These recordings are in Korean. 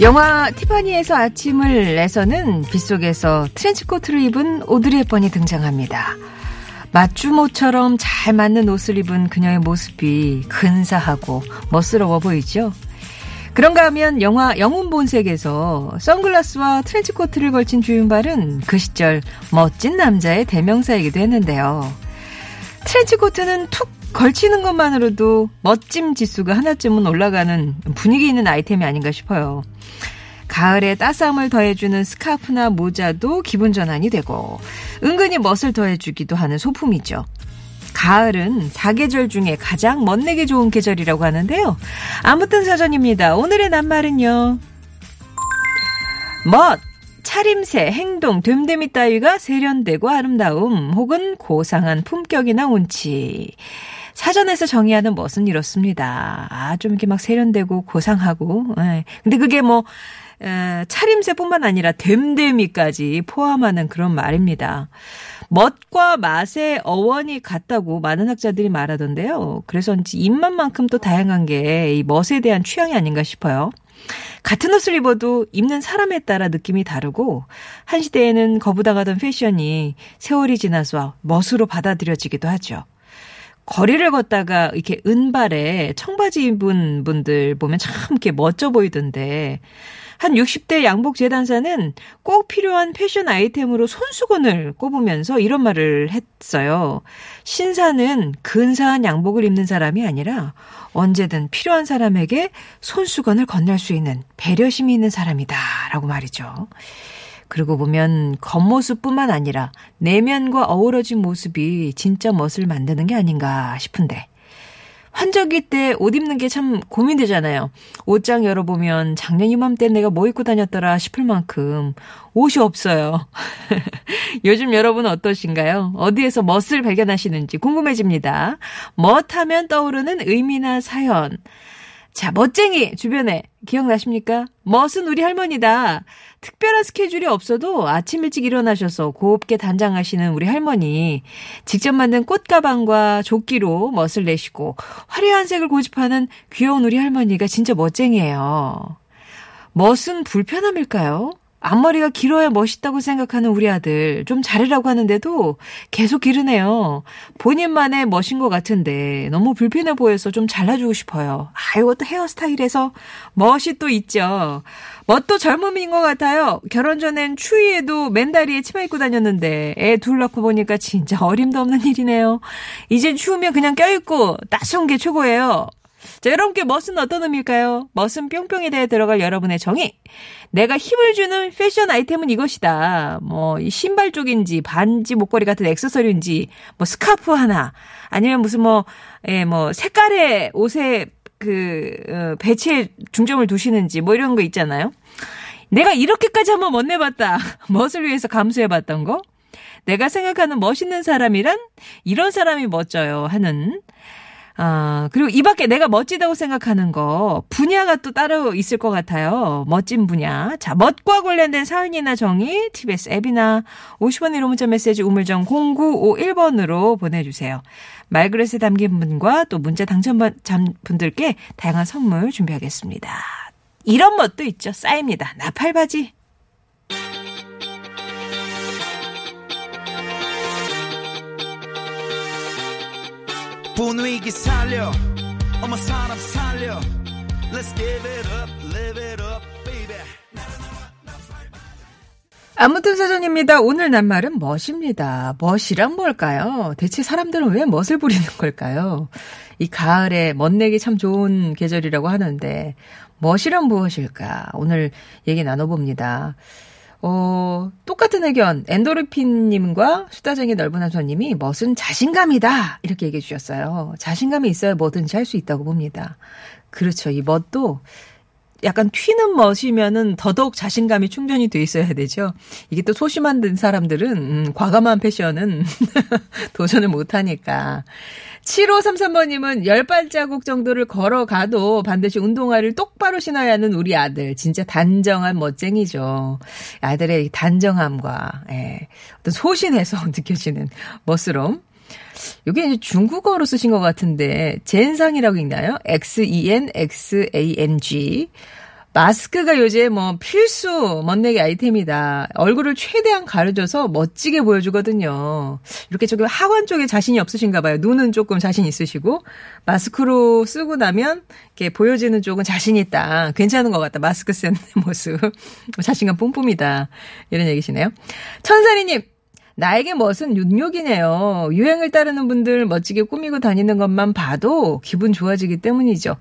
영화 티파니에서 아침을에서는 빗속에서 트렌치코트를 입은 오드리 헵번이 등장합니다. 맞주모처럼 잘 맞는 옷을 입은 그녀의 모습이 근사하고 멋스러워 보이죠? 그런가 하면 영화 영웅 본색에서 선글라스와 트렌치코트를 걸친 주윤발은 그 시절 멋진 남자의 대명사이기도 했는데요. 트렌치코트는 툭 걸치는 것만으로도 멋짐 지수가 하나쯤은 올라가는 분위기 있는 아이템이 아닌가 싶어요. 가을에 따스함을 더해주는 스카프나 모자도 기분 전환이 되고 은근히 멋을 더해주기도 하는 소품이죠. 가을은 사계절 중에 가장 멋내기 좋은 계절이라고 하는데요. 아무튼 사전입니다. 오늘의 낱말은요. 멋, 차림새, 행동, 됨됨이 따위가 세련되고 아름다움 혹은 고상한 품격이나 운치. 사전에서 정의하는 멋은 이렇습니다. 아, 좀 이렇게 막 세련되고 고상하고. 예. 근데 그게 뭐, 에, 차림새뿐만 아니라 됨됨이까지 포함하는 그런 말입니다. 멋과 맛의 어원이 같다고 많은 학자들이 말하던데요. 그래서인지 입맛만큼 또 다양한 게 이 멋에 대한 취향이 아닌가 싶어요. 같은 옷을 입어도 입는 사람에 따라 느낌이 다르고 한 시대에는 거부당하던 패션이 세월이 지나서 멋으로 받아들여지기도 하죠. 거리를 걷다가 이렇게 은발에 청바지 입은 분들 보면 참 이렇게 멋져 보이던데 한 60대 양복 재단사는 꼭 필요한 패션 아이템으로 손수건을 꼽으면서 이런 말을 했어요. 신사는 근사한 양복을 입는 사람이 아니라 언제든 필요한 사람에게 손수건을 건넬 수 있는 배려심이 있는 사람이다. 라고 말이죠. 그러고 보면 겉모습뿐만 아니라 내면과 어우러진 모습이 진짜 멋을 만드는 게 아닌가 싶은데. 환절기 때 옷 입는 게 참 고민되잖아요. 옷장 열어보면 작년 이맘때 내가 뭐 입고 다녔더라 싶을 만큼 옷이 없어요. 요즘 여러분 어떠신가요? 어디에서 멋을 발견하시는지 궁금해집니다. 멋하면 떠오르는 의미나 사연. 자, 멋쟁이 주변에 기억나십니까? 멋은 우리 할머니다. 특별한 스케줄이 없어도 아침 일찍 일어나셔서 곱게 단장하시는 우리 할머니. 직접 만든 꽃가방과 조끼로 멋을 내시고 화려한 색을 고집하는 귀여운 우리 할머니가 진짜 멋쟁이에요. 멋은 불편함일까요? 앞머리가 길어야 멋있다고 생각하는 우리 아들 좀 잘해라고 하는데도 계속 기르네요. 본인만의 멋인 것 같은데 너무 불편해 보여서 좀 잘라주고 싶어요. 아 이것도 헤어스타일에서 멋이 또 있죠. 멋도 젊음인 것 같아요. 결혼 전엔 추위에도 맨다리에 치마 입고 다녔는데 애 둘 낳고 보니까 진짜 어림도 없는 일이네요. 이젠 추우면 그냥 껴입고 따스운 게 최고예요. 자, 여러분께 멋은 어떤 의미일까요? 멋은 뿅뿅에 대해 들어갈 여러분의 정의. 내가 힘을 주는 패션 아이템은 이것이다. 뭐, 신발 쪽인지, 반지, 목걸이 같은 액세서리인지, 뭐, 스카프 하나, 아니면 무슨 뭐, 예, 뭐, 색깔의 옷에 그, 어, 배치에 중점을 두시는지, 뭐 이런 거 있잖아요. 내가 이렇게까지 한번 멋내봤다. 멋을 위해서 감수해봤던 거. 내가 생각하는 멋있는 사람이란 이런 사람이 멋져요 하는 아, 그리고 이 밖에 내가 멋지다고 생각하는 거, 분야가 또 따로 있을 것 같아요. 멋진 분야. 자, 멋과 관련된 사연이나 정의, TBS 앱이나 50원 1호 문자 메시지 우물정 0951번으로 보내주세요. 말그릇에 담긴 분과 또 문자 당첨 분들께 다양한 선물 준비하겠습니다. 이런 멋도 있죠. 쌓입니다. 나팔바지. 분위기 살려 어머 사람 살려 Let's give it up, live it up, baby 아무튼 사전입니다. 오늘 낱말은 멋입니다. 멋이란 뭘까요? 대체 사람들은 왜 멋을 부리는 걸까요? 이 가을에 멋내기 참 좋은 계절이라고 하는데 멋이란 무엇일까? 오늘 얘기 나눠봅니다. 어, 똑같은 의견, 엔도르핀님과 수다쟁이 넓은 함선님이 멋은 자신감이다. 이렇게 얘기해 주셨어요. 자신감이 있어야 뭐든지 할 수 있다고 봅니다. 그렇죠. 이 멋도 약간 튀는 멋이면은 더더욱 자신감이 충전이 돼 있어야 되죠. 이게 또 소심한 사람들은 음, 과감한 패션은 도전을 못 하니까. 7533번님은 열 발자국 정도를 걸어가도 반드시 운동화를 똑바로 신어야 하는 우리 아들. 진짜 단정한 멋쟁이죠. 아들의 단정함과, 예, 어떤 소신에서 느껴지는 멋스러움. 이게 이제 중국어로 쓰신 것 같은데, 젠상이라고 읽나요? X-E-N-X-A-N-G. 마스크가 요새 뭐 필수 멋내기 아이템이다. 얼굴을 최대한 가려줘서 멋지게 보여주거든요. 이렇게 조금 하관 쪽에 자신이 없으신가 봐요. 눈은 조금 자신 있으시고 마스크로 쓰고 나면 이렇게 보여지는 쪽은 자신 있다. 괜찮은 것 같다. 마스크 쓰는 모습. 자신감 뿜뿜이다. 이런 얘기시네요. 천사리님. 나에게 멋은 윤욕이네요. 유행을 따르는 분들 멋지게 꾸미고 다니는 것만 봐도 기분 좋아지기 때문이죠.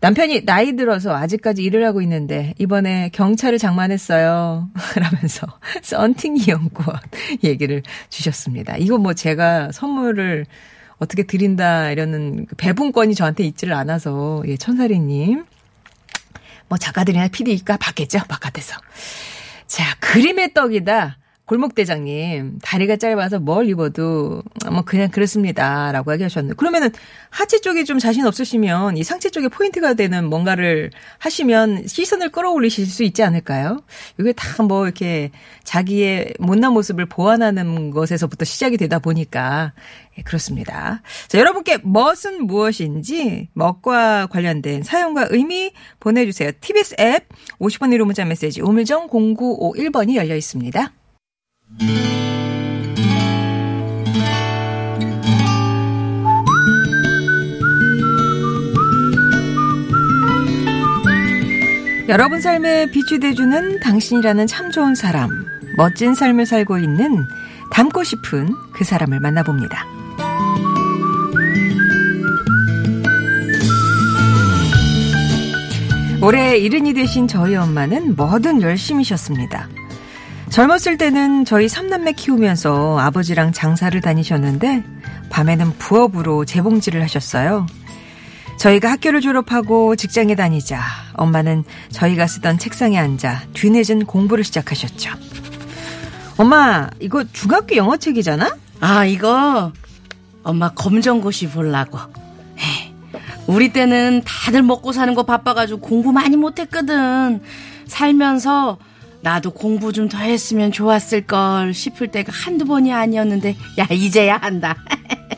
남편이 나이 들어서 아직까지 일을 하고 있는데 이번에 경찰을 장만했어요. 라면서 썬팅 이용권 얘기를 주셨습니다. 이거 뭐 제가 선물을 어떻게 드린다 이러는 그 배분권이 저한테 있지를 않아서 예, 천사리님 뭐 작가들이나 PD가 받겠죠 바깥에서. 자 그림의 떡이다. 골목대장님, 다리가 짧아서 뭘 입어도, 뭐, 그냥 그렇습니다. 라고 얘기하셨는데. 그러면은, 하체 쪽에 좀 자신 없으시면, 이 상체 쪽에 포인트가 되는 뭔가를 하시면 시선을 끌어올리실 수 있지 않을까요? 이게 다 뭐, 이렇게, 자기의 못난 모습을 보완하는 것에서부터 시작이 되다 보니까, 예, 그렇습니다. 자, 여러분께 멋은 무엇인지, 멋과 관련된 사용과 의미 보내주세요. TBS 앱, 50번 1호 문자 메시지, 우물정 0951번이 열려 있습니다. 여러분 삶에 빛이 돼주는 당신이라는 참 좋은 사람, 멋진 삶을 살고 있는 닮고 싶은 그 사람을 만나봅니다. 올해 이른이 되신 저희 엄마는 뭐든 열심히셨습니다. 젊었을 때는 저희 삼남매 키우면서 아버지랑 장사를 다니셨는데 밤에는 부업으로 재봉질을 하셨어요. 저희가 학교를 졸업하고 직장에 다니자 엄마는 저희가 쓰던 책상에 앉아 뒤늦은 공부를 시작하셨죠. 엄마, 이거 중학교 영어책이잖아? 아, 이거 엄마 검정고시 보려고. 우리 때는 다들 먹고 사는 거 바빠가지고 공부 많이 못했거든. 살면서 나도 공부 좀 더 했으면 좋았을 걸 싶을 때가 한두 번이 아니었는데 야 이제야 한다.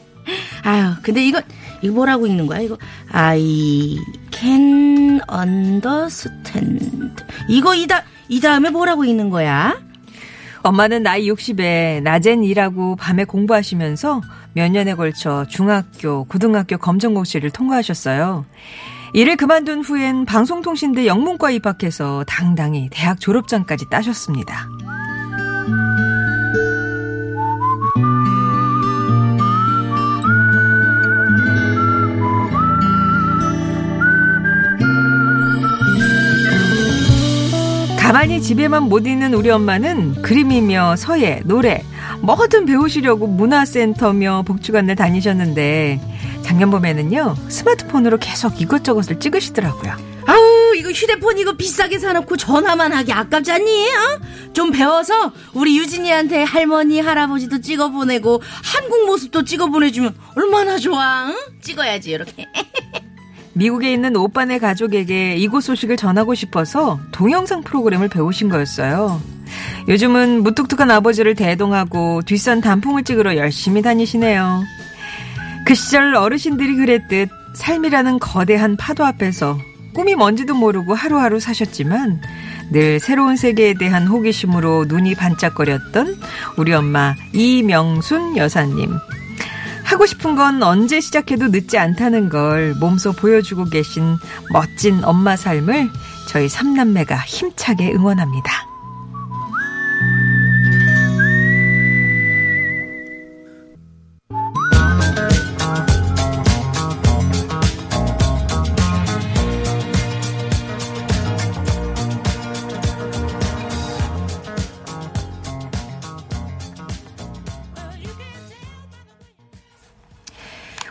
아유 근데 이거 이거 뭐라고 읽는 거야 이거 I can understand 이거 이다 이 다음에 뭐라고 읽는 거야? 엄마는 나이 60에 낮엔 일하고 밤에 공부하시면서 몇 년에 걸쳐 중학교, 고등학교 검정고시를 통과하셨어요. 일을 그만둔 후엔 방송통신대 영문과 입학해서 당당히 대학 졸업장까지 따셨습니다. 가만히 집에만 못 있는 우리 엄마는 그림이며 서예, 노래, 뭐든 배우시려고 문화센터며 복지관을 다니셨는데 작년 봄에는요 스마트폰으로 계속 이것저것을 찍으시더라고요. 아우 이거 휴대폰 이거 비싸게 사놓고 전화만 하기 아깝지 않니? 어? 좀 배워서 우리 유진이한테 할머니 할아버지도 찍어 보내고 한국 모습도 찍어 보내주면 얼마나 좋아? 응? 찍어야지 이렇게. 미국에 있는 오빠네 가족에게 이곳 소식을 전하고 싶어서 동영상 프로그램을 배우신 거였어요. 요즘은 무뚝뚝한 아버지를 대동하고 뒷산 단풍을 찍으러 열심히 다니시네요. 그 시절 어르신들이 그랬듯 삶이라는 거대한 파도 앞에서 꿈이 뭔지도 모르고 하루하루 사셨지만 늘 새로운 세계에 대한 호기심으로 눈이 반짝거렸던 우리 엄마 이명순 여사님. 하고 싶은 건 언제 시작해도 늦지 않다는 걸 몸소 보여주고 계신 멋진 엄마 삶을 저희 삼남매가 힘차게 응원합니다.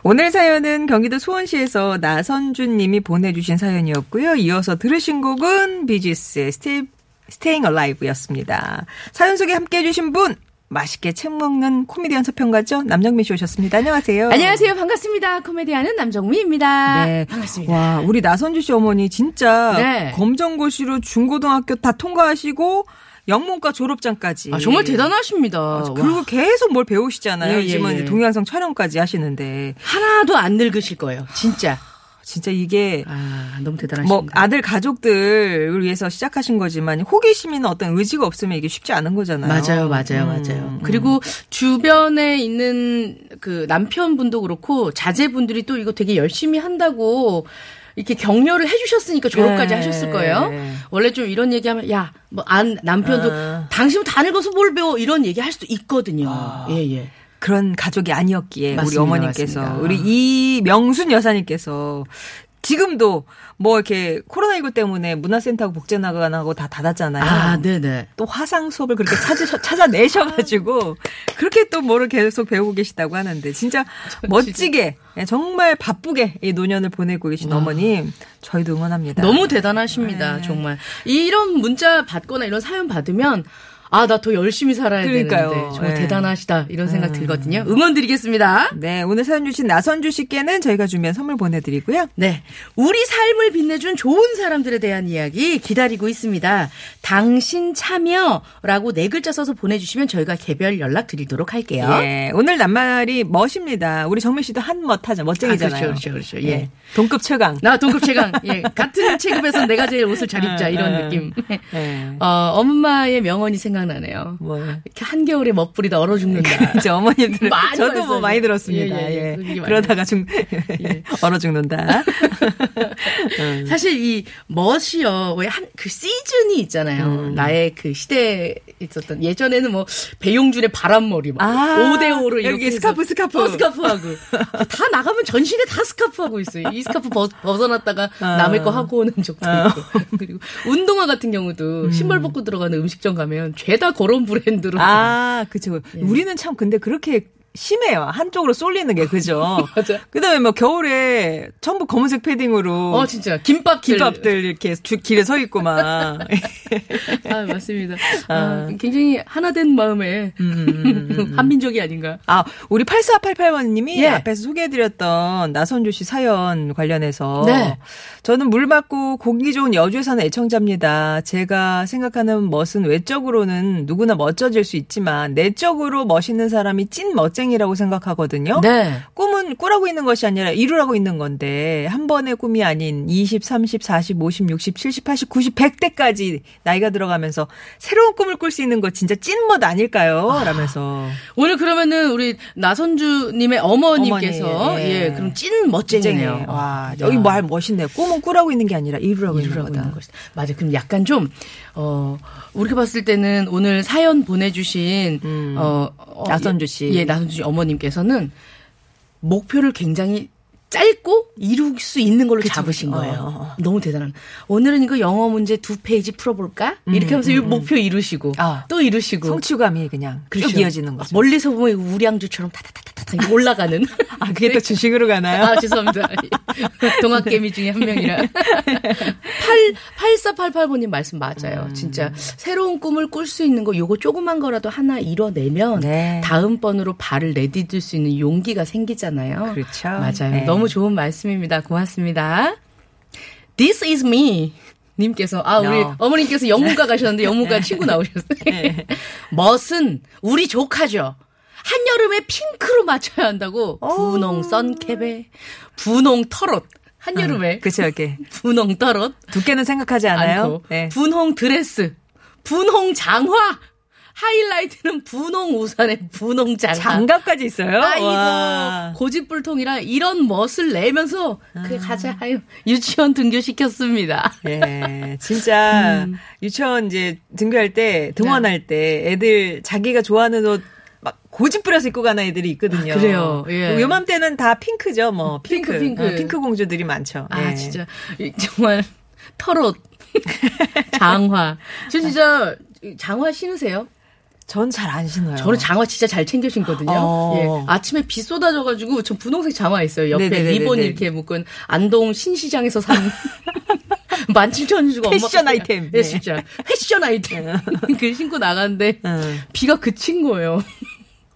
오늘 사연은 경기도 수원시에서 나선준 님이 보내주신 사연이었고요. 이어서 들으신 곡은 비지스의 스테, 스테잉 얼라이브였습니다. 사연 소개 함께 해주신 분 맛있게 책 먹는 코미디언 서평가죠. 남정민 씨 오셨습니다. 안녕하세요. 안녕하세요. 반갑습니다. 코미디언은 남정미입니다. 네. 반갑습니다. 와, 우리 나선주 씨 어머니 진짜 네. 검정고시로 중고등학교 다 통과하시고 영문과 졸업장까지. 아, 정말 대단하십니다. 아, 와, 그리고 계속 뭘 배우시잖아요. 예, 예, 요즘은 예. 이제 동영상 촬영까지 하시는데 하나도 안 늙으실 거예요. 진짜. 진짜 이게 아, 너무 대단하십니다. 뭐 아들 가족들을 위해서 시작하신 거지만 호기심이나 어떤 의지가 없으면 이게 쉽지 않은 거잖아요. 맞아요, 맞아요, 음, 맞아요. 음. 그리고 주변에 있는 그 남편분도 그렇고 자제분들이 또 이거 되게 열심히 한다고 이렇게 격려를 해주셨으니까 졸업까지 네. 하셨을 거예요. 원래 좀 이런 얘기하면 야, 뭐 안 남편도 아. 당신은 다 늙어서 뭘 배워 이런 얘기 할 수도 있거든요. 아. 예, 예. 그런 가족이 아니었기에 우리 맞습니다, 어머님께서 맞습니다. 우리 이명순 여사님께서 지금도 뭐 이렇게 코로나19 때문에 문화센터하고 복제나가고 다 닫았잖아요. 아, 네네. 또 화상 수업을 그렇게 찾으셔, 찾아내셔가지고 그렇게 또 뭐를 계속 배우고 계시다고 하는데 진짜 멋지게 예, 정말 바쁘게 이 노년을 보내고 계신 어머님 저희도 응원합니다. 너무 대단하십니다, 네. 정말. 이런 문자 받거나 이런 사연 받으면 아, 나 더 열심히 살아야 그러니까요. 되는데 정말 네. 대단하시다 이런 생각 들거든요. 응원 드리겠습니다. 네 오늘 사연 주신 나선주 씨께는 저희가 준비한 선물 보내드리고요. 네. 우리 삶을 빛내준 좋은 사람들에 대한 이야기 기다리고 있습니다. 당신 참여라고 네 글자 써서 보내주시면 저희가 개별 연락 드리도록 할게요. 예, 오늘 낱말이 멋입니다. 우리 정민 씨도 한멋 하죠. 멋쟁이잖아요. 아, 그렇죠, 그렇죠, 그렇죠. 예. 동급 최강. 나 동급 최강. 예. 같은 체급에서 내가 제일 옷을 잘 입자. 이런 예. 느낌. 예. 어, 엄마의 명언이 생각 나네요. 뭐 이렇게 한겨울에 멋부리다 얼어 죽는다. 이제 어머님들 많이 저도 뭐. 많이 들었습니다. 예, 예, 예. 예. 그러다가 죽 예. 얼어 죽는다. 음. 사실 이 멋이요. 왜 한 그 시즌이 있잖아요. 음. 나의 그 시대에 있었던 예전에는 뭐 배용준의 바람머리 막 아, 5대 5로 이렇게 스카프, 스카프. 어, 스카프 하고 다 나가면 전신에 다 스카프 하고 있어요. 이 스카프 벗, 벗어났다가 남의 거 하고 오는 적도 어. 있고. 그리고 운동화 같은 경우도 신발 벗고 들어가는 음식점 가면 죄다 그런 브랜드로 아, 그쵸. 예. 우리는 참 근데 그렇게 심해요. 한쪽으로 쏠리는 게 그죠. 맞아. 그다음에 뭐 겨울에 전부 검은색 패딩으로 어 진짜 김밥들 김밥들 이렇게 주- 길에 서 있고 막. 아 맞습니다. 아, 굉장히 하나된 마음에 음, 한민족이 아닌가. 아, 우리 8488번님이 예. 앞에서 소개해드렸던 나선주 씨 사연 관련해서. 네. 저는 물 맞고 공기 좋은 여주에 사는 애청자입니다. 제가 생각하는 멋은 외적으로는 누구나 멋져질 수 있지만 내적으로 멋있는 사람이 찐 멋쟁이 라고 생각하거든요. 네. 꿈은 꾸라고 있는 것이 아니라 이루라고 있는 건데 한 번의 꿈이 아닌 20, 30, 40, 50, 60, 70, 80, 90, 100대까지 나이가 들어가면서 새로운 꿈을 꿀 수 있는 거 진짜 찐멋 아닐까요? 라면서. 오늘 그러면은 우리 나선주님의 어머님께서 어머니, 예. 예 그럼 찐 멋쟁이네요. 와, 야. 여기 말 멋있네. 꿈은 꾸라고 있는 게 아니라 이루라고, 이루라고 있는 있는 거다. 것이다. 맞아. 그럼 약간 좀, 어, 우리가 봤을 때는 오늘 사연 보내주신, 음. 어, 어, 나선주 씨. 예, 나선주 씨 어머님께서는 목표를 굉장히 짧고 이룰 수 있는 걸로 잡으신 그쵸. 거예요. 어, 어, 어. 너무 대단한. 오늘은 이거 영어 문제 두 페이지 풀어볼까? 이렇게 하면서 이 목표 이루시고, 음, 아. 또 이루시고. 성취감이 그냥 그렇죠. 쭉 이어지는 거죠. 멀리서 보면 우량주처럼 타타 타타타 올라가는. 아, 그게 또 주식으로 가나요? 아, 죄송합니다. 동학개미 중에 한 명이라. 8, 8488번님 말씀 맞아요. 음. 진짜 새로운 꿈을 꿀 수 있는 거 요거 조그만 거라도 하나 이뤄내면 네. 다음번으로 발을 내디딜 수 있는 용기가 생기잖아요. 그렇죠. 맞아요. 네. 너무 좋은 말씀입니다. 고맙습니다. This is me. 님께서 아 우리 어. 어머님께서 영문과 가셨는데 영문과 친구 나오셨어요. 네. 멋은 우리 조카죠. 한여름에 핑크로 맞춰야 한다고 어. 분홍 선캡에 분홍 털옷 한여름에 그쵸, 이렇게. 분홍 털옷 두께는 생각하지 않아요? 네. 분홍 드레스 분홍 장화 하이라이트는 분홍 우산에 분홍 장화 장갑까지 있어요? 아이고 와. 고집불통이라 이런 멋을 내면서 그래 가자 하여 유치원 등교시켰습니다. 예, 진짜 음. 유치원 이제 등교할 때 등원할 때 애들 자기가 좋아하는 옷 막 고집 부려서 입고 가는 애들이 있거든요. 아, 그래요? 예. 그리고 요맘때는 다 핑크죠, 뭐 핑크, 핑크, 핑크. 어, 핑크 공주들이 많죠. 아 예. 진짜 이- 정말 털옷 장화 저 진짜 장화 신으세요? 전 잘 안 신어요. 저는 장화 진짜 잘 챙겨 신거든요. 어. 예. 아침에 비 쏟아져가지고 전 분홍색 장화 있어요. 옆에 네네네네네. 리본 이렇게 묶은 안동 신시장에서 산 17,000원 주고 엄마가 패션 아이템. 예, 네. 진짜. 패션 아이템. 그 신고 나갔는데 응. 비가 그친 거예요.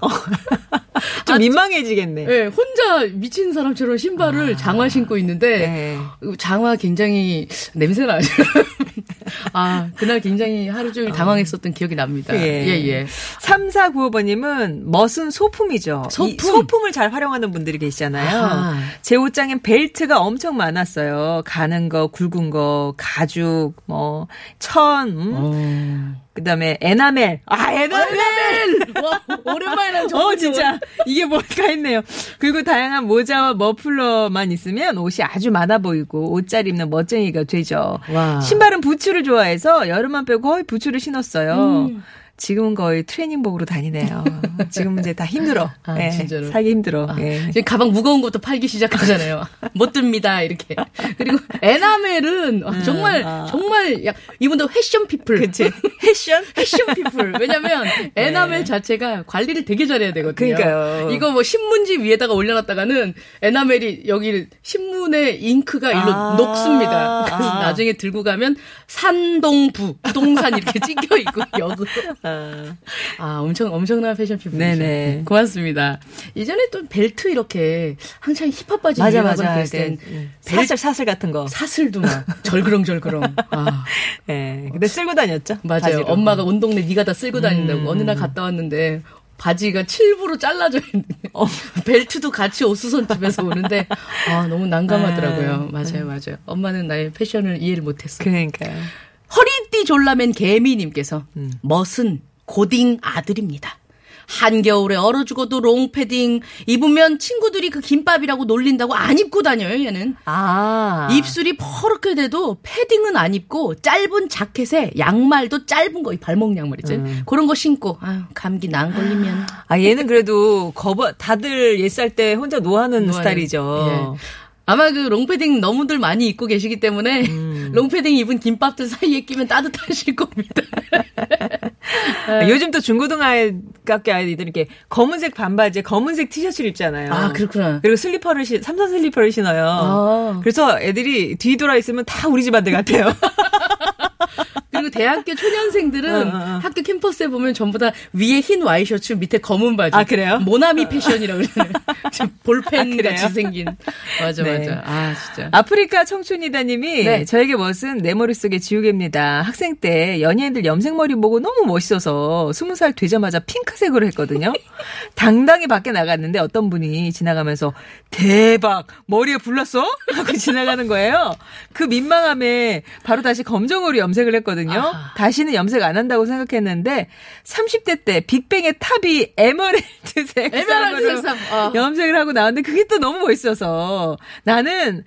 좀 민망해지겠네. 예, 혼자 미친 사람처럼 신발을 장화 신고 있는데 네. 장화 굉장히 냄새 나죠. 아, 그날 굉장히 하루 종일 당황했었던 기억이 납니다. 예. 예, 예. 3495번님은 멋은 소품이죠. 소품. 이 소품을 잘 활용하는 분들이 계시잖아요. 아하. 제 옷장엔 벨트가 엄청 많았어요. 가는 거, 굵은 거, 가죽, 뭐, 천, 음? 어. 그다음에 에나멜. 아, 에나멜! 와, 오랜만에 난 어, 진짜. 이게 뭘까 했네요. 그리고 다양한 모자와 머플러만 있으면 옷이 아주 많아 보이고 옷 잘 입는 멋쟁이가 되죠. 와. 신발은 부츠를 좋아해서 여름만 빼고 거의 부츠를 신었어요. 음. 지금은 거의 트레이닝복으로 다니네요. 지금은 이제 다 힘들어. 아, 예, 진짜로? 살기 힘들어. 아, 예. 지금 가방 무거운 것도 팔기 시작하잖아요. 못 듭니다, 이렇게. 그리고 에나멜은 어, 정말, 아. 정말, 약, 이분도 패션 people. 그치. 패션? 패션 people. 왜냐면, 에나멜 네. 자체가 관리를 되게 잘해야 되거든요. 그러니까요. 이거 뭐 신문지 위에다가 올려놨다가는 에나멜이 여기 신문에 잉크가 일로 아. 녹습니다. 그래서 아. 나중에 들고 가면 산동부, 부동산 이렇게 찍혀 있고, 역으로. 아. 아, 엄청, 엄청난 패션 people이죠. 네네. 고맙습니다. 이전에 또 벨트 이렇게 한창 힙합 바지 맞아, 맞아. 그랬을 땐 네. 사슬, 사슬 같은 거. 사슬도 막 절그렁절그렁. 아, 예. 근데 쓸고 다녔죠. 맞아요. 바지로. 엄마가 온 동네 네가 다 쓸고 다닌다고. 음. 어느 날 갔다 왔는데 바지가 칠부로 잘라져 있는 어. 벨트도 같이 옷수선 집에서 오는데 아 너무 난감하더라고요. 아, 맞아요, 맞아요. 엄마는 나의 패션을 이해를 못했어. 그러니까요. 허리띠 졸라맨 개미님께서 음. 멋은 고딩 아들입니다. 한겨울에 얼어 죽어도 롱패딩 입으면 친구들이 그 김밥이라고 놀린다고 안 입고 다녀요, 얘는. 아. 입술이 퍼렇게 돼도 패딩은 안 입고 짧은 자켓에 양말도 짧은 거, 이 발목 양말 있죠. 음. 그런 거 신고, 아 감기 나안 걸리면. 아, 얘는 그래도 거버, 다들 yes할 때 혼자 no하는 no하는, 스타일이죠. 예. 아마 그 롱패딩 너무들 많이 입고 계시기 때문에 음. 롱패딩 입은 김밥들 사이에 끼면 따뜻하실 겁니다. 아, 요즘 또 중고등학교 아이들 이렇게 검은색 반바지에 검은색 티셔츠를 입잖아요. 아, 그렇구나. 그리고 슬리퍼를 신, 삼선 슬리퍼를 신어요. 아. 그래서 애들이 뒤돌아 있으면 다 우리 집 아들 같아요. 그리고 대학교 초년생들은 어, 어, 어. 학교 캠퍼스에 보면 전부 다 위에 흰 와이셔츠 밑에 검은 바지. 아, 그래요? 모나미 패션이라고 그러잖아요. 볼펜 아? 같이 생긴. 맞아, 네. 맞아. 아, 진짜. 아프리카 청춘이다님이 네. 저에게 멋은 내 머릿속에 지우개입니다. 학생 때 연예인들 염색머리 보고 너무 멋있어서 스무 살 되자마자 핑크색으로 했거든요. 당당히 밖에 나갔는데 어떤 분이 지나가면서 대박 머리에 불났어? 하고 지나가는 거예요. 그 민망함에 바로 다시 검정으로 염색을 했거든요. 아하. 다시는 염색 안 한다고 생각했는데 30대 때 빅뱅의 탑이 에메랄드색 에메랄드 쌍으로 색상. 어. 염색을 하고 나왔는데 그게 또 너무 멋있어서 나는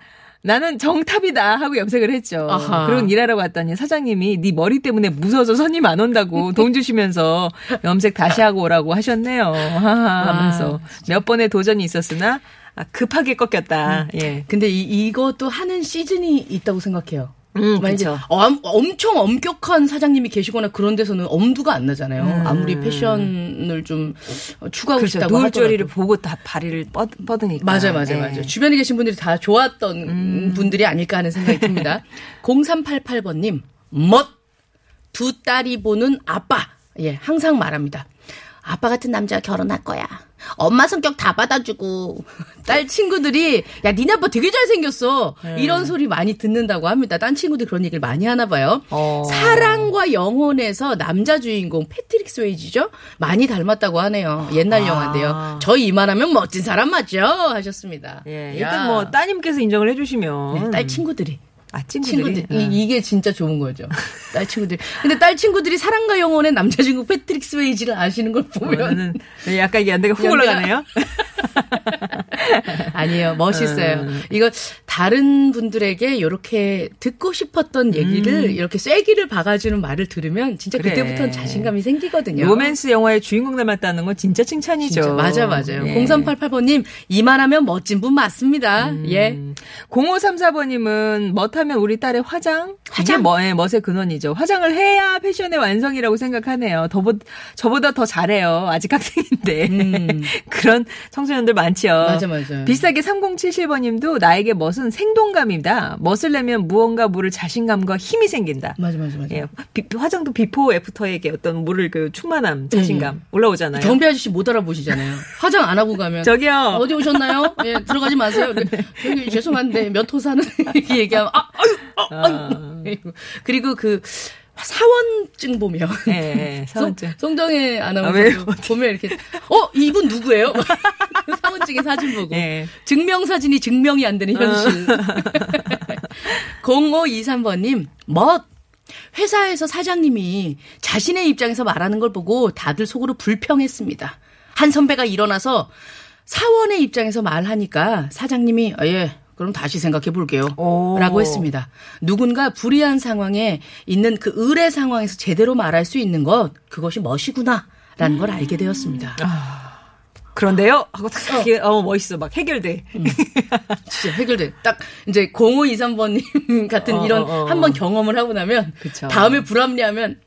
나는 정탑이다 하고 염색을 했죠. 아하. 그리고 일하러 갔더니 사장님이 네 머리 때문에 무서워서 손님 안 온다고 돈 주시면서 염색 다시 하고 오라고 하셨네요. 하하 하면서 몇 번의 도전이 있었으나 아, 급하게 꺾였다. 예. 근데 이, 이것도 하는 시즌이 있다고 생각해요. 음, 그쵸. 엄, 엄청 엄격한 사장님이 계시거나 그런 데서는 엄두가 안 나잖아요. 아무리 패션을 좀 추구하고 음. 그렇죠. 싶다고 노을조리를. 보고 다 발을 뻗, 뻗으니까. 맞아요, 맞아요, 예. 맞아요. 주변에 계신 분들이 다 좋았던 음. 분들이 아닐까 하는 생각이 듭니다. 0388번님, 멋! 두 딸이 보는 아빠. 예, 항상 말합니다. 아빠 같은 남자가 결혼할 거야. 엄마 성격 다 받아주고. 딸 친구들이, 야, 니네 아빠 되게 잘생겼어. 네. 이런 소리 많이 듣는다고 합니다. 딴 친구들 그런 얘기를 많이 하나 봐요. 어. 사랑과 영혼에서 남자 주인공 패트릭 스웨이지죠? 많이 닮았다고 하네요. 옛날 아. 영화인데요. 저 이만하면 멋진 사람 맞죠? 하셨습니다. 예. 야. 일단 뭐 따님께서 인정을 해주시면 네, 딸 친구들이. 아 친구들이 친구들 이, 이게 진짜 좋은 거죠. 딸 친구들. 근데 딸 친구들이 사랑과 영혼의 남자 주인공 패트릭 스웨이지를 아시는 걸 보면 네, 약간 이게 안 되게 훅 올라가네요. 아니에요. 멋있어요. 음. 이거 다른 분들에게 이렇게 듣고 싶었던 얘기를 이렇게 쐐기를 박아주는 말을 들으면 진짜 음. 그래. 그때부터는 자신감이 생기거든요. 로맨스 영화의 주인공 닮았다는 건 진짜 칭찬이죠. 진짜 맞아 맞아요. 예. 0388번님 이만하면 멋진 분 맞습니다. 음. 예. 0534번님은 멋하면 우리 딸의 화장? 화장? 뭐, 예, 멋의 근원이죠. 화장을 해야 패션의 완성이라고 생각하네요. 더보, 저보다 더 잘해요. 아직 학생인데. 음. 그런 청소년들 많지요. 맞아 맞아. 비슷하게 3077번님도 나에게 멋은 생동감이다. 멋을 내면 무언가 모를 자신감과 힘이 생긴다. 맞아 맞아 맞아. 예, 비- 화장도 비포 애프터에게 어떤 모를 그 충만함, 자신감 올라오잖아요. 경비 아저씨 못 알아보시잖아요. 화장 안 하고 가면 저기요. 어디 오셨나요? 예, 들어가지 마세요. 저기 죄송한데 몇 호 사는 얘기하면 아, 아유, 아, 아유. 그리고, 그리고 그 사원증 보면 예, 예, 사원증. 송, 송정혜 아, 아나운서 왜요? 보면 이렇게 어 이분 누구예요? 사원증에 사진 보고 예. 증명 사진이 증명이 안 되는 현실. 0523번님 멋 회사에서 사장님이 자신의 입장에서 말하는 걸 보고 다들 속으로 불평했습니다. 한 선배가 일어나서 사원의 입장에서 말하니까 사장님이 아, 예 그럼 다시 생각해 볼게요. 오. 라고 했습니다. 누군가 불리한 상황에 있는 그 의뢰 상황에서 제대로 말할 수 있는 것 그것이 멋이구나. 라는 걸 알게 되었습니다. 그런데요? 하고 딱, 이게, 어, 멋있어. 막 해결돼. 진짜 해결돼. 딱 이제 0523번님 같은 어, 이런 어, 어. 한번 경험을 하고 나면 그쵸. 다음에 불합리하면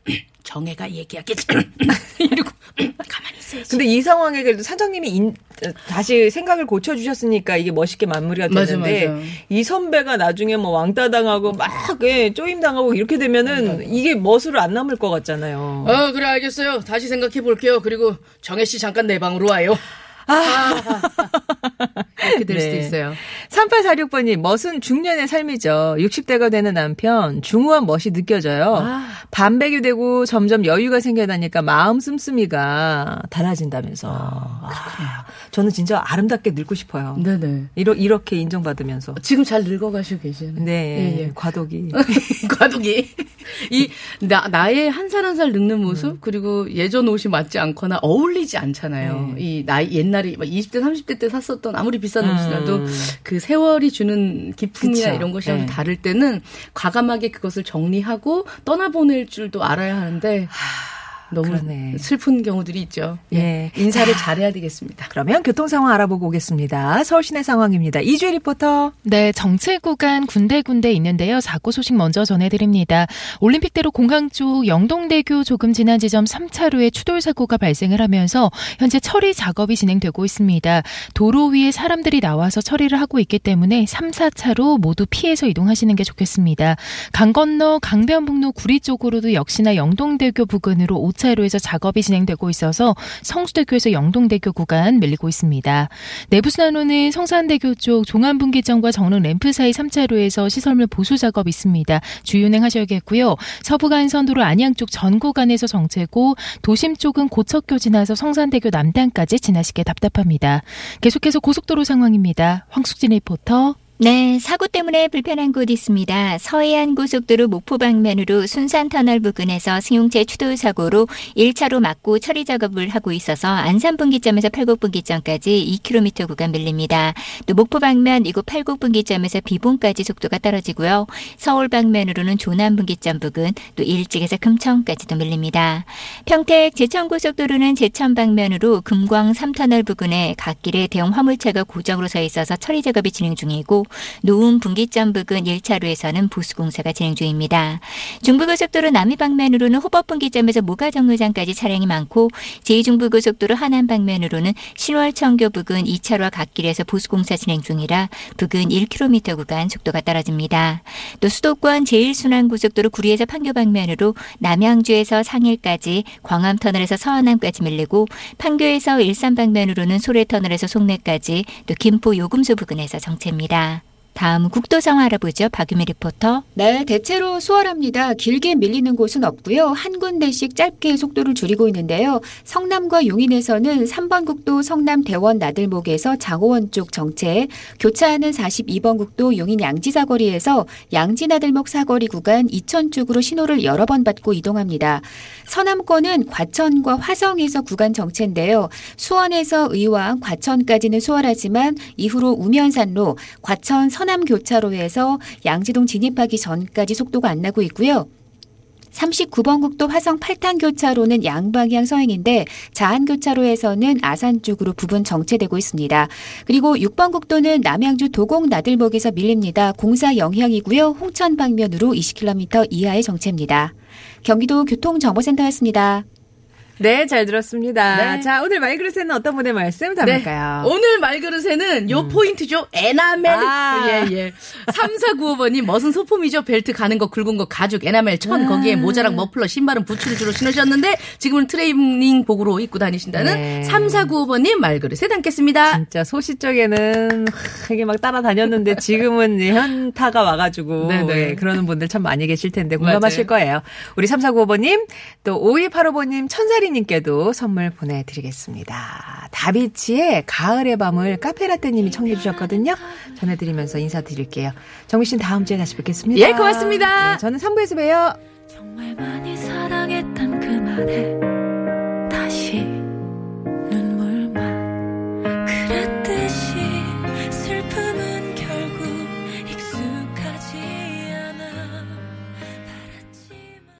정혜가 얘기하겠지. 이러고 가만히 있어야지. 근데 이 상황에 그래도 사장님이 인- 다시 생각을 고쳐주셨으니까 이게 멋있게 마무리가 맞아, 되는데 맞아. 이 선배가 나중에 뭐 왕따 당하고 막 예, 쪼임 당하고 이렇게 되면은 이게 멋으로 안 남을 것 같잖아요. 어 그래 알겠어요. 다시 생각해 볼게요. 그리고 정혜 씨 잠깐 내 방으로 와요. 아. 이렇게 될 수도 네. 있어요. 3846번이 멋은 중년의 삶이죠. 60대가 되는 남편 중후한 멋이 느껴져요. 아. 반백이 되고 점점 여유가 생겨나니까 마음 씀씀이가 달라진다면서. 아, 저는 진짜 아름답게 늙고 싶어요. 네네. 이러, 이렇게 인정받으면서. 지금 잘 늙어가시고 계시는. 네, 예, 예. 과도기. 과도기. 이, 나, 나의 한 살 한살 늙는 모습, 그리고 예전 옷이 맞지 않거나 어울리지 않잖아요. 네. 이, 나이, 옛날 에, 막 20대, 30대 때 샀었던 아무리 비싼 음. 옷이라도 그 세월이 주는 기품이나 그쵸. 이런 것이랑 네. 다를 때는 과감하게 그것을 정리하고 떠나보낼 줄도 알아야 하는데, 너무 그러네. 슬픈 경우들이 있죠. 예. 인사를 잘해야 되겠습니다. 그러면 교통 상황 알아보고 오겠습니다. 서울 시내 상황입니다. 이주일 리포터. 네, 정체 구간 군데군데 있는데요. 사고 소식 먼저 전해드립니다. 올림픽대로 공항 쪽 영동대교 조금 지난 지점 3차로에 추돌 사고가 발생을 하면서 현재 처리 작업이 진행되고 있습니다. 도로 위에 사람들이 나와서 처리를 하고 있기 때문에 3, 4차로 모두 피해서 이동하시는 게 좋겠습니다. 강 건너 강변북로 구리 쪽으로도 역시나 영동대교 부근으로 5차로에서 작업이 진행되고 있어서 성수대교에서 영동대교 구간 밀리고 있습니다. 내부순환로는 성산대교 쪽 종안분기점과 정릉 램프 사이 3차로에서 시설물 보수 작업 있습니다. 주의운행 하셔야겠고요. 서부간선도로 안양 쪽 전 구간에서 정체고 도심 쪽은 고척교 지나서 성산대교 남단까지 지나시게 답답합니다. 계속해서 고속도로 상황입니다. 황숙진 리포터. 네, 사고 때문에 불편한 곳 있습니다. 서해안 고속도로 목포 방면으로 순산 터널 부근에서 승용차 추돌 사고로 1차로 막고 처리 작업을 하고 있어서 안산 분기점에서 팔곡 분기점까지 2km 구간 밀립니다. 또 목포 방면 이곳 팔곡 분기점에서 비봉까지 속도가 떨어지고요. 서울 방면으로는 조남 분기점 부근 또 일찍에서 금천까지도 밀립니다. 평택 제천 고속도로는 제천 방면으로 금광 3터널 부근에 갓길에 대형 화물차가 고정으로 서 있어서 처리 작업이 진행 중이고 노은 분기점 부근 1차로에서는 보수공사가 진행 중입니다. 중부고속도로 남이 방면으로는 호법 분기점에서 모가 정류장까지 차량이 많고 제2중부고속도로 하남 방면으로는 신월청교 부근 2차로와 갓길에서 보수공사 진행 중이라 부근 1km 구간 속도가 떨어집니다. 또 수도권 제1순환고속도로 구리에서 판교 방면으로 남양주에서 상일까지 광암터널에서 서안암까지 밀리고 판교에서 일산 방면으로는 소래터널에서 송내까지 또 김포 요금소 부근에서 정체입니다. 다음 국도상 알아보죠. 박유미 리포터. 네, 대체로 수월합니다. 길게 밀리는 곳은 없고요. 한 군데씩 짧게 속도를 줄이고 있는데요. 성남과 용인에서는 3번 국도 성남 대원 나들목에서 장호원 쪽 정체, 교차하는 42번 국도 용인 양지 사거리에서 양지 나들목 사거리 구간 이천 쪽으로 신호를 여러 번 받고 이동합니다. 서남권은 과천과 화성에서 구간 정체인데요. 수원에서 의왕, 과천까지는 수월하지만 이후로 우면산로, 과천 서남 교차로에서 양지동 진입하기 전까지 속도가 안 나고 있고요. 39번 국도 화성 8탄 교차로는 양방향 서행인데 자한 교차로에서는 아산 쪽으로 부분 정체되고 있습니다. 그리고 6번 국도는 남양주 도곡 나들목에서 밀립니다. 공사 영향이고요. 홍천 방면으로 20km 이하의 정체입니다. 경기도 교통정보센터였습니다. 네, 잘 들었습니다. 네. 자, 오늘 말그릇에는 어떤 분의 말씀 담을까요? 오늘 말그릇에는 요 포인트죠. 에나멜. 음. 아. 예, 예. 3495번님, 멋은 소품이죠. 벨트 가는 거, 굵은 거, 가죽, 에나멜, 천, 아. 거기에 모자랑 머플러, 신발은 부츠를 주로 신으셨는데, 지금은 트레이닝 복으로 입고 다니신다는 네. 3495번님 말그릇에 담겠습니다. 진짜 소싯적에는 하, 이게 막 따라다녔는데 지금은 현타가 와가지고 네네. 예, 그러는 분들 참 많이 계실 텐데 공감하실 맞아요. 거예요. 우리 3495번님 또 5285번님 천사리 님께도 선물 보내드리겠습니다. 다비치의 가을의 밤을 카페라떼님이 청해 주셨거든요. 전해드리면서 인사드릴게요. 정미 씨는 다음 주에 다시 뵙겠습니다. 예, 고맙습니다. 네, 저는 3부에서 봬요. 정말 많이 사랑했단 그 말에